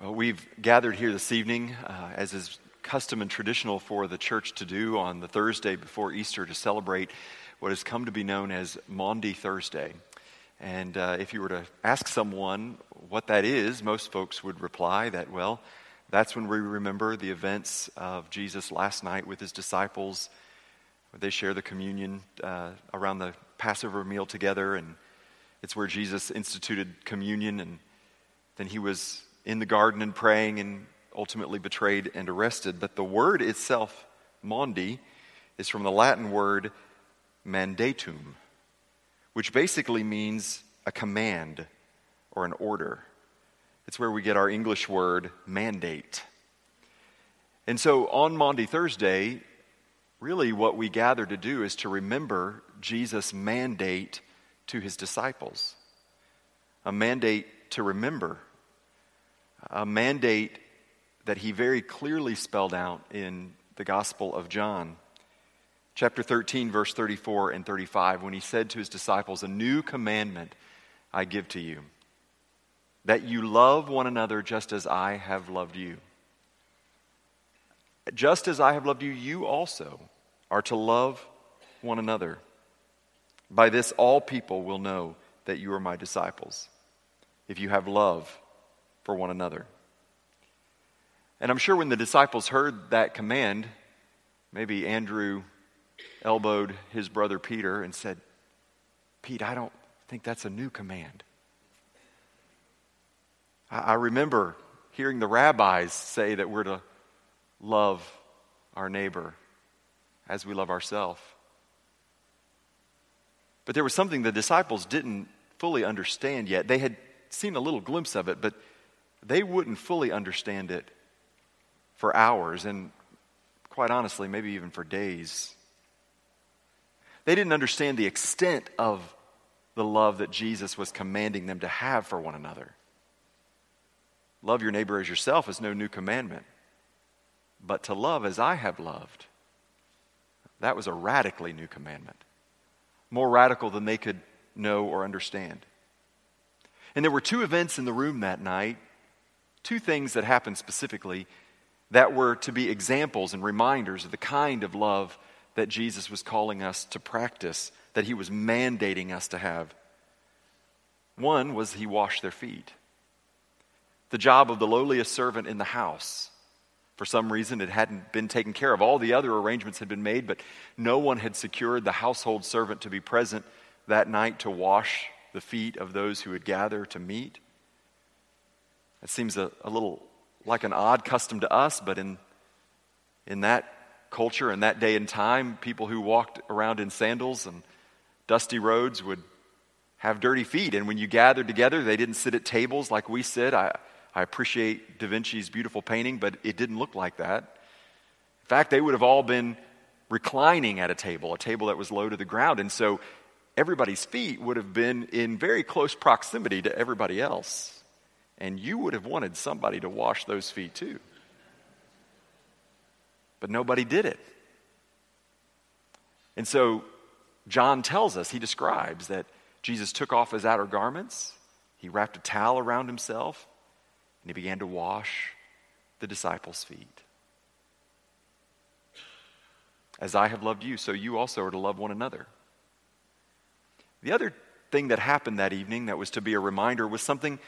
Well, we've gathered here this evening, uh, as is custom and traditional for the church to do on the Thursday before Easter, to celebrate what has come to be known as Maundy Thursday. And uh, if you were to ask someone what that is, most folks would reply that, well, that's when we remember the events of Jesus last night with his disciples. They share the communion uh, around the Passover meal together, and it's where Jesus instituted communion, and then he was in the garden and praying and ultimately betrayed and arrested. But the word itself, Maundy, is from the Latin word mandatum, which basically means a command or an order. It's where we get our English word mandate. And so on Maundy Thursday, really what we gather to do is to remember Jesus' mandate to his disciples. A mandate to remember. A mandate that he very clearly spelled out in the Gospel of John. Chapter 13, verse 34 and 35, when he said to his disciples, A new commandment I give to you, that you love one another just as I have loved you. Just as I have loved you, you also are to love one another. By this, all people will know that you are my disciples, if you have love for one another. And I'm sure when the disciples heard that command, maybe Andrew elbowed his brother Peter and said, Pete, I don't think that's a new command. I remember hearing the rabbis say that we're to love our neighbor as we love ourselves. But there was something the disciples didn't fully understand yet. They had seen a little glimpse of it, but they wouldn't fully understand it for hours and, quite honestly, maybe even for days. They didn't understand the extent of the love that Jesus was commanding them to have for one another. Love your neighbor as yourself is no new commandment, but to love as I have loved, that was a radically new commandment, more radical than they could know or understand. And there were two events in the room that night, two things that happened specifically that were to be examples and reminders of the kind of love that Jesus was calling us to practice, that he was mandating us to have. One was he washed their feet. The job of the lowliest servant in the house. For some reason, it hadn't been taken care of. All the other arrangements had been made, but no one had secured the household servant to be present that night to wash the feet of those who would gather to meet. It seems a, a little like an odd custom to us, but in, in that culture and that day and time, people who walked around in sandals and dusty roads would have dirty feet. And when you gathered together, they didn't sit at tables like we sit. I, I appreciate Da Vinci's beautiful painting, but it didn't look like that. In fact, they would have all been reclining at a table, a table that was low to the ground. And so everybody's feet would have been in very close proximity to everybody else. And you would have wanted somebody to wash those feet too. But nobody did it. And so John tells us, he describes that Jesus took off his outer garments, he wrapped a towel around himself, and he began to wash the disciples' feet. As I have loved you, so you also are to love one another. The other thing that happened that evening that was to be a reminder was something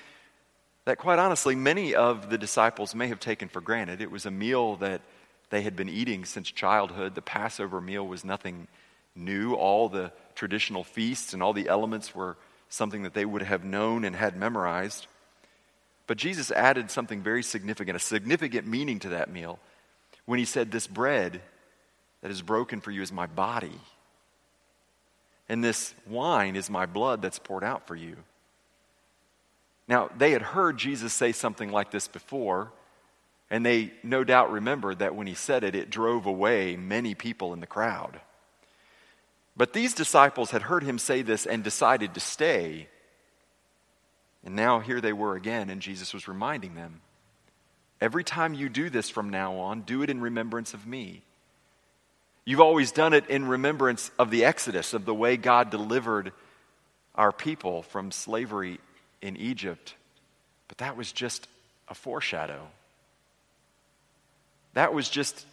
that, quite honestly, many of the disciples may have taken for granted. It was a meal that they had been eating since childhood. The Passover meal was nothing new. All the traditional feasts and all the elements were something that they would have known and had memorized. But Jesus added something very significant, a significant meaning to that meal, when he said, This bread that is broken for you is my body, and this wine is my blood that's poured out for you. Now, they had heard Jesus say something like this before, and they no doubt remembered that when he said it, it drove away many people in the crowd. But these disciples had heard him say this and decided to stay. And now here they were again, and Jesus was reminding them every time you do this from now on, do it in remembrance of me. You've always done it in remembrance of the Exodus, of the way God delivered our people from slavery in Egypt. But that was just a foreshadow. That was just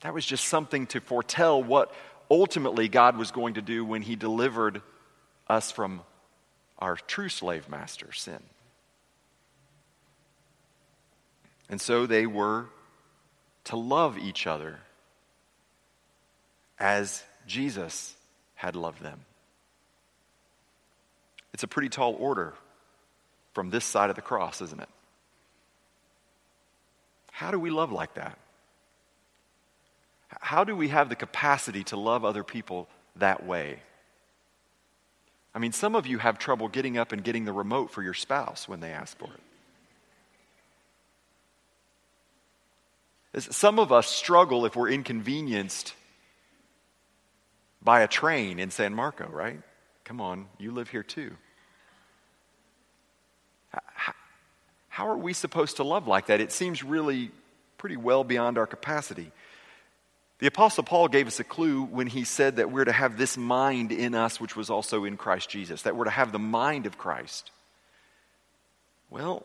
that was just something to foretell what ultimately God was going to do when he delivered us from our true slave master, sin. And so they were to love each other as Jesus had loved them. It's a pretty tall order from this side of the cross, isn't it? How do we love like that? How do we have the capacity to love other people that way? I mean, some of you have trouble getting up and getting the remote for your spouse when they ask for it. Some of us struggle if we're inconvenienced by a train in San Marco, right? Come on, you live here too. How are we supposed to love like that? It seems really pretty well beyond our capacity. The Apostle Paul gave us a clue when he said that we're to have this mind in us, which was also in Christ Jesus, that we're to have the mind of Christ. Well,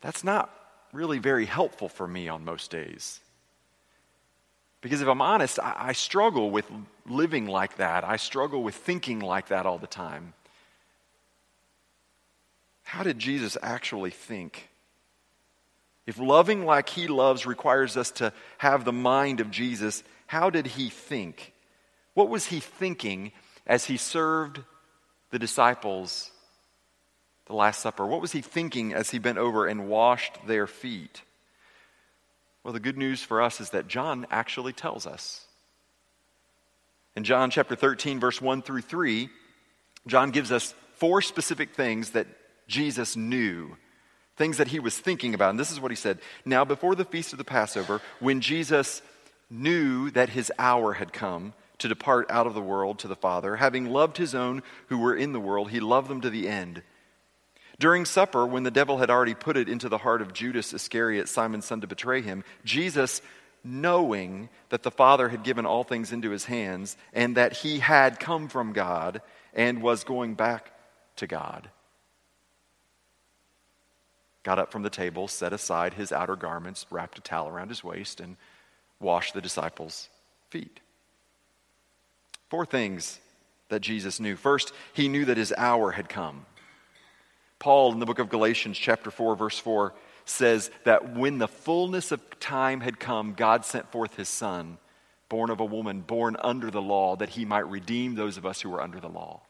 that's not really very helpful for me on most days. Because if I'm honest, I, I, struggle with living like that. I struggle with thinking like that all the time. How did Jesus actually think? If loving like he loves requires us to have the mind of Jesus, how did he think? What was he thinking as he served the disciples the Last Supper? What was he thinking as he bent over and washed their feet? Well, the good news for us is that John actually tells us. In John chapter 13, verse 1 through 3, John gives us four specific things that Jesus knew things that he was thinking about. And this is what he said Now, before the feast of the Passover, when Jesus knew that his hour had come to depart out of the world to the Father, having loved his own who were in the world, he loved them to the end. During supper, when the devil had already put it into the heart of Judas Iscariot, Simon's son, to betray him, Jesus, knowing that the Father had given all things into his hands and that he had come from God and was going back to God, got up from the table, set aside his outer garments, wrapped a towel around his waist, and washed the disciples' feet. Four things that Jesus knew. First, he knew that his hour had come. Paul, in the book of Galatians, chapter 4, verse 4, says that when the fullness of time had come, God sent forth his Son, born of a woman, born under the law, that he might redeem those of us who were under the law.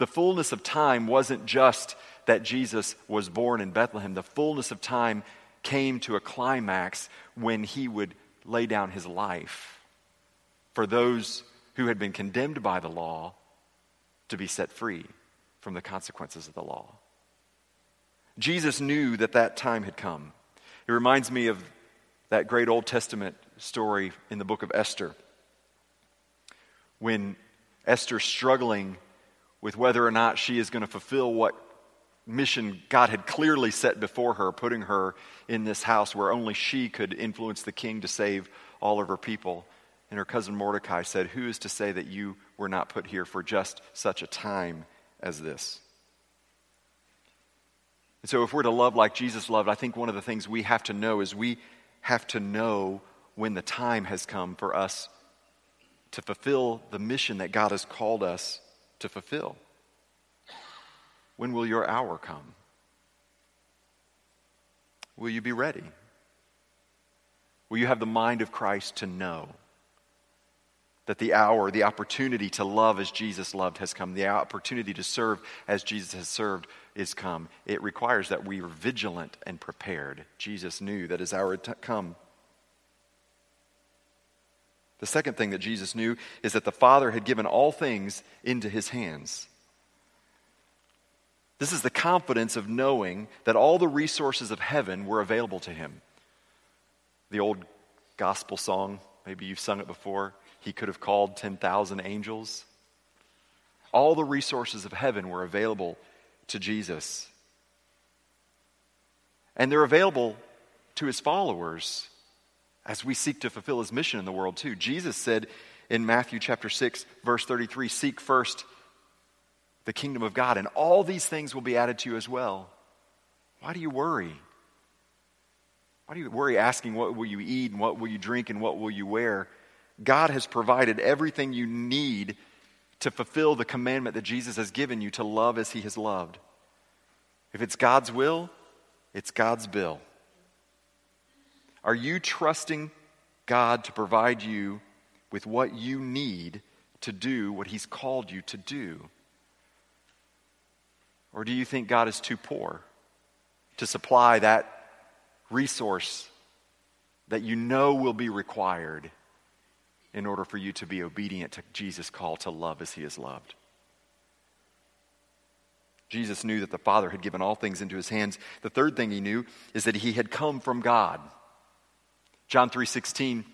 The fullness of time wasn't just that Jesus was born in Bethlehem, the fullness of time came to a climax when he would lay down his life for those who had been condemned by the law to be set free from the consequences of the law. Jesus knew that that time had come. It reminds me of that great Old Testament story in the book of Esther when Esther struggling with whether or not she is going to fulfill what mission God had clearly set before her, putting her in this house where only she could influence the king to save all of her people. And her cousin Mordecai said, Who is to say that you were not put here for just such a time as this? And so, if we're to love like Jesus loved, I think one of the things we have to know is we have to know when the time has come for us to fulfill the mission that God has called us to fulfill. When will your hour come? Will you be ready? Will you have the mind of Christ to know that the hour, the opportunity to love as Jesus loved has come, the opportunity to serve as Jesus has served is come? It requires that we are vigilant and prepared. Jesus knew that his hour had come. The second thing that Jesus knew is that the Father had given all things into his hands. This is the confidence of knowing that all the resources of heaven were available to him. The old gospel song, maybe you've sung it before, he could have called 10,000 angels. All the resources of heaven were available to Jesus. And they're available to his followers as we seek to fulfill his mission in the world too. Jesus said in Matthew chapter 6 verse 33, "Seek first the kingdom of God, and all these things will be added to you as well. Why do you worry? Why do you worry asking what will you eat and what will you drink and what will you wear? God has provided everything you need to fulfill the commandment that Jesus has given you to love as he has loved. If it's God's will, it's God's bill. Are you trusting God to provide you with what you need to do what he's called you to do? Or do you think God is too poor to supply that resource that you know will be required in order for you to be obedient to Jesus' call to love as he is loved? Jesus knew that the Father had given all things into his hands. The third thing he knew is that he had come from God. John 3:16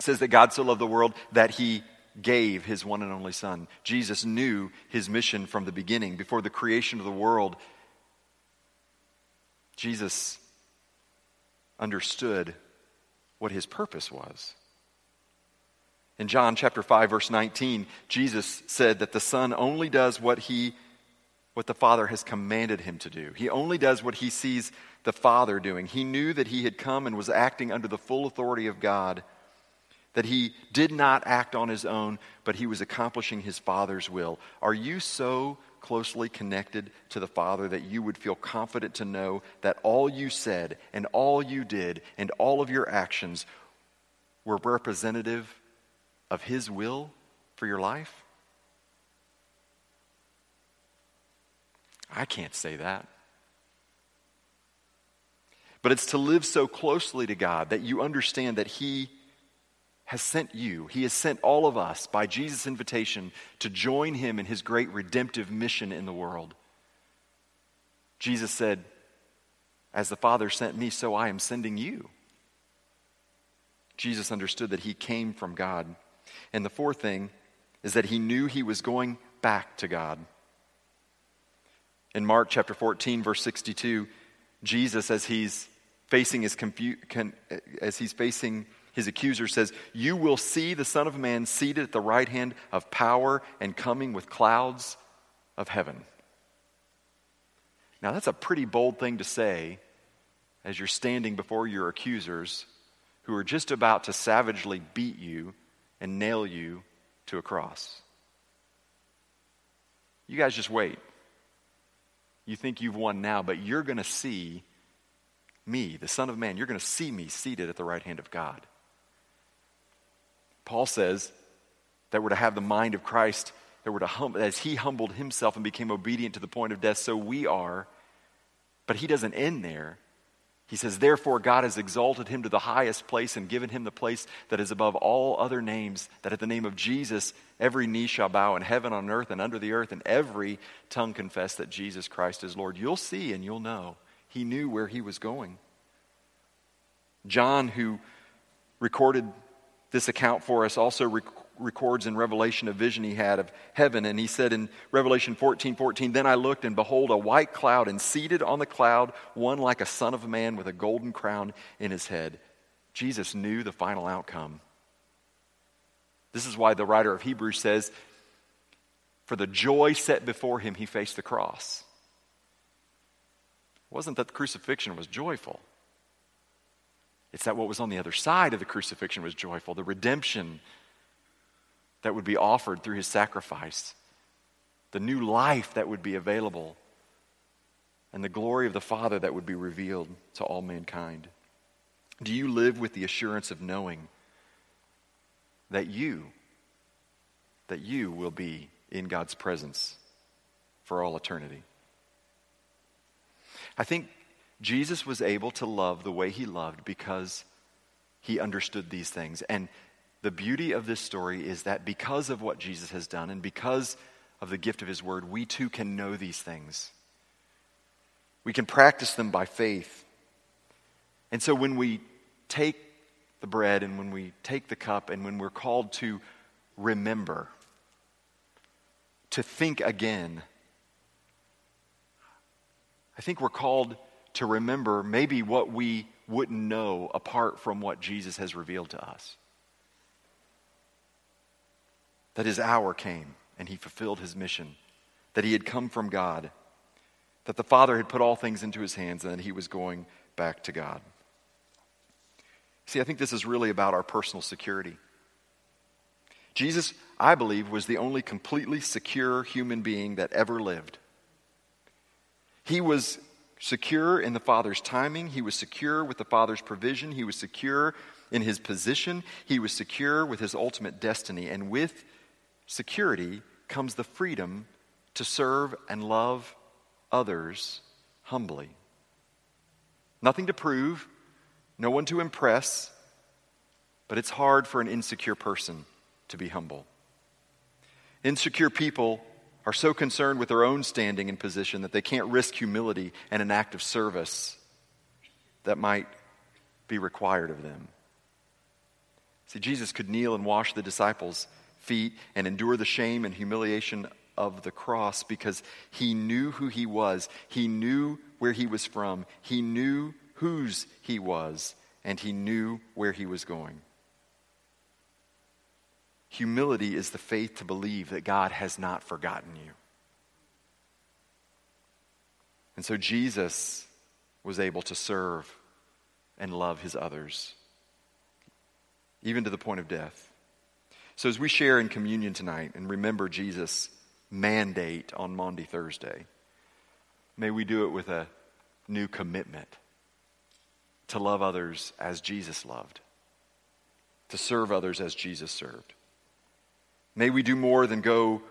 says that God so loved the world that he gave his one and only son. Jesus knew his mission from the beginning, before the creation of the world. Jesus understood what his purpose was. In John chapter 5 verse 19, Jesus said that the son only does what he what the father has commanded him to do. He only does what he sees the father doing. He knew that he had come and was acting under the full authority of God that he did not act on his own, but he was accomplishing his Father's will. Are you so closely connected to the Father that you would feel confident to know that all you said and all you did and all of your actions were representative of his will for your life? I can't say that. But it's to live so closely to God that you understand that He has sent you, He has sent all of us by Jesus' invitation to join Him in His great redemptive mission in the world. Jesus said, As the Father sent me, so I am sending you. Jesus understood that He came from God. And the fourth thing is that He knew He was going back to God. In Mark chapter 14, verse 62, Jesus, as he's facing his confu- con- uh, as he's facing his accuser says, You will see the Son of Man seated at the right hand of power and coming with clouds of heaven. Now, that's a pretty bold thing to say as you're standing before your accusers who are just about to savagely beat you and nail you to a cross. You guys just wait. You think you've won now, but you're going to see me, the Son of Man, you're going to see me seated at the right hand of God. Paul says that we're to have the mind of Christ, that we're to hum- as he humbled himself and became obedient to the point of death, so we are. But he doesn't end there. He says, Therefore, God has exalted him to the highest place and given him the place that is above all other names, that at the name of Jesus every knee shall bow in heaven, on earth, and under the earth, and every tongue confess that Jesus Christ is Lord. You'll see and you'll know. He knew where he was going. John, who recorded this account for us also rec- records in Revelation a vision he had of heaven. And he said in Revelation 14 14, Then I looked, and behold, a white cloud, and seated on the cloud, one like a son of man with a golden crown in his head. Jesus knew the final outcome. This is why the writer of Hebrews says, For the joy set before him, he faced the cross. Wasn't that the crucifixion was joyful. It's that what was on the other side of the crucifixion was joyful the redemption that would be offered through his sacrifice, the new life that would be available, and the glory of the Father that would be revealed to all mankind. Do you live with the assurance of knowing that you, that you will be in God's presence for all eternity? I think Jesus was able to love the way he loved because he understood these things. And the beauty of this story is that because of what Jesus has done and because of the gift of his word, we too can know these things. We can practice them by faith. And so when we take the bread and when we take the cup and when we're called to remember, to think again, I think we're called to remember maybe what we wouldn't know apart from what Jesus has revealed to us. That his hour came and he fulfilled his mission, that he had come from God, that the Father had put all things into his hands and that he was going back to God. See, I think this is really about our personal security. Jesus, I believe, was the only completely secure human being that ever lived. He was secure in the Father's timing, he was secure with the Father's provision, he was secure in his position, he was secure with his ultimate destiny. And with security comes the freedom to serve and love others humbly. Nothing to prove, no one to impress, but it's hard for an insecure person to be humble. Insecure people are so concerned with their own standing and position that they can't risk humility and an act of service that might be required of them. See, Jesus could kneel and wash the disciples' feet and endure the shame and humiliation of the cross because he knew who he was. He knew where he was from. He knew whose he was. And he knew where he was going. Humility is the faith to believe that God has not forgotten you. And so Jesus was able to serve and love his others, even to the point of death. So, as we share in communion tonight and remember Jesus' mandate on Maundy Thursday, may we do it with a new commitment to love others as Jesus loved, to serve others as Jesus served. May we do more than go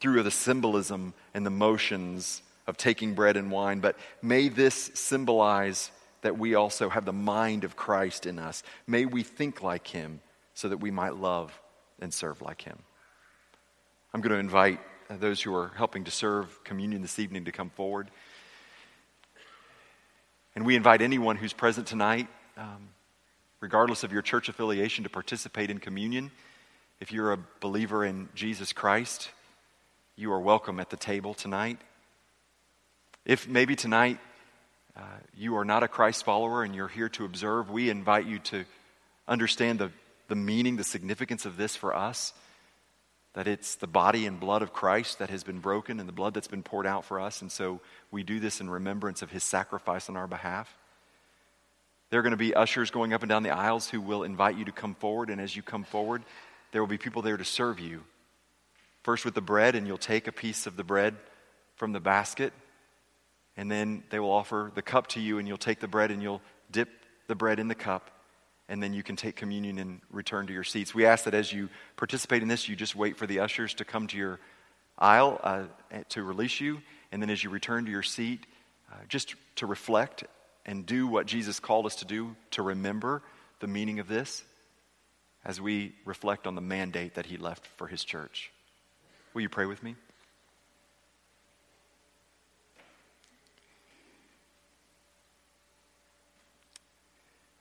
through the symbolism and the motions of taking bread and wine, but may this symbolize that we also have the mind of Christ in us. May we think like him so that we might love and serve like him. I'm going to invite those who are helping to serve communion this evening to come forward. And we invite anyone who's present tonight, um, regardless of your church affiliation, to participate in communion. If you're a believer in Jesus Christ, you are welcome at the table tonight. If maybe tonight uh, you are not a Christ follower and you're here to observe, we invite you to understand the, the meaning, the significance of this for us. That it's the body and blood of Christ that has been broken and the blood that's been poured out for us. And so we do this in remembrance of his sacrifice on our behalf. There are going to be ushers going up and down the aisles who will invite you to come forward. And as you come forward, there will be people there to serve you. First with the bread, and you'll take a piece of the bread from the basket. And then they will offer the cup to you, and you'll take the bread and you'll dip the bread in the cup. And then you can take communion and return to your seats. We ask that as you participate in this, you just wait for the ushers to come to your aisle uh, to release you. And then as you return to your seat, uh, just to reflect and do what Jesus called us to do, to remember the meaning of this as we reflect on the mandate that he left for his church. Will you pray with me?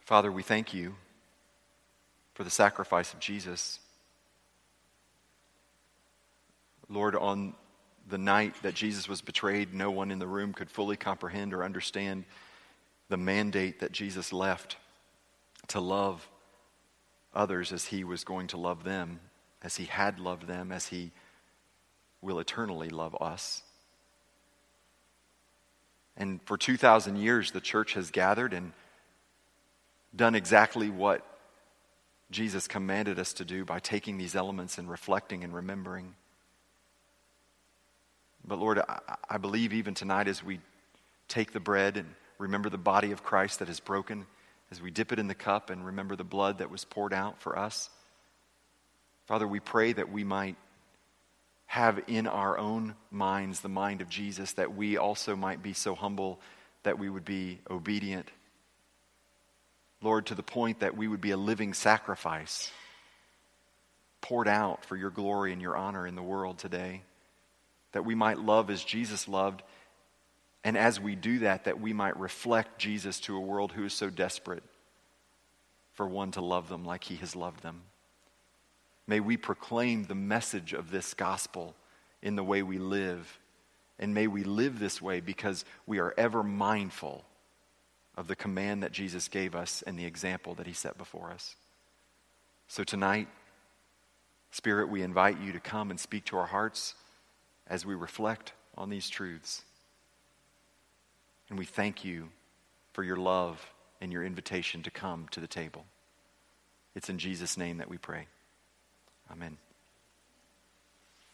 Father, we thank you for the sacrifice of Jesus. Lord, on the night that Jesus was betrayed, no one in the room could fully comprehend or understand the mandate that Jesus left to love others as he was going to love them, as he had loved them, as he will eternally love us. And for 2,000 years, the church has gathered and done exactly what Jesus commanded us to do by taking these elements and reflecting and remembering. But Lord, I, believe even tonight as we take the bread and remember the body of Christ that is broken as we dip it in the cup and remember the blood that was poured out for us. Father, we pray that we might have in our own minds the mind of Jesus, that we also might be so humble that we would be obedient. Lord, to the point that we would be a living sacrifice poured out for your glory and your honor in the world today. That we might love as Jesus loved and as we do that, that we might reflect Jesus to a world who is so desperate for one to love them like he has loved them. May we proclaim the message of this gospel in the way we live. And may we live this way because we are ever mindful of the command that Jesus gave us and the example that he set before us. So tonight, Spirit, we invite you to come and speak to our hearts as we reflect on these truths. And we thank you for your love and your invitation to come to the table. It's in Jesus' name that we pray. Amen.